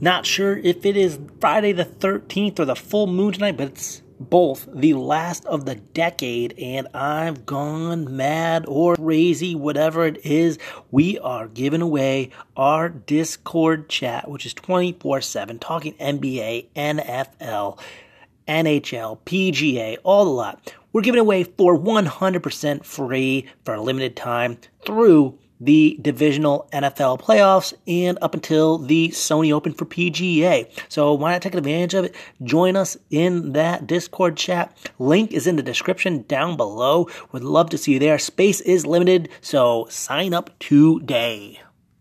Not sure if it is Friday the 13th or the full moon tonight, but it's both the last of the decade and I've gone mad or crazy, whatever it is. We are giving away our Discord chat, which is 24 7, talking NBA, NFL, NHL, PGA, all the lot. We're giving away for 100% free for a limited time through the divisional NFL playoffs and up until the Sony Open for PGA. So why not take advantage of it? Join us in that Discord chat. Link is in the description down below. Would love to see you there. Space is limited, so sign up today.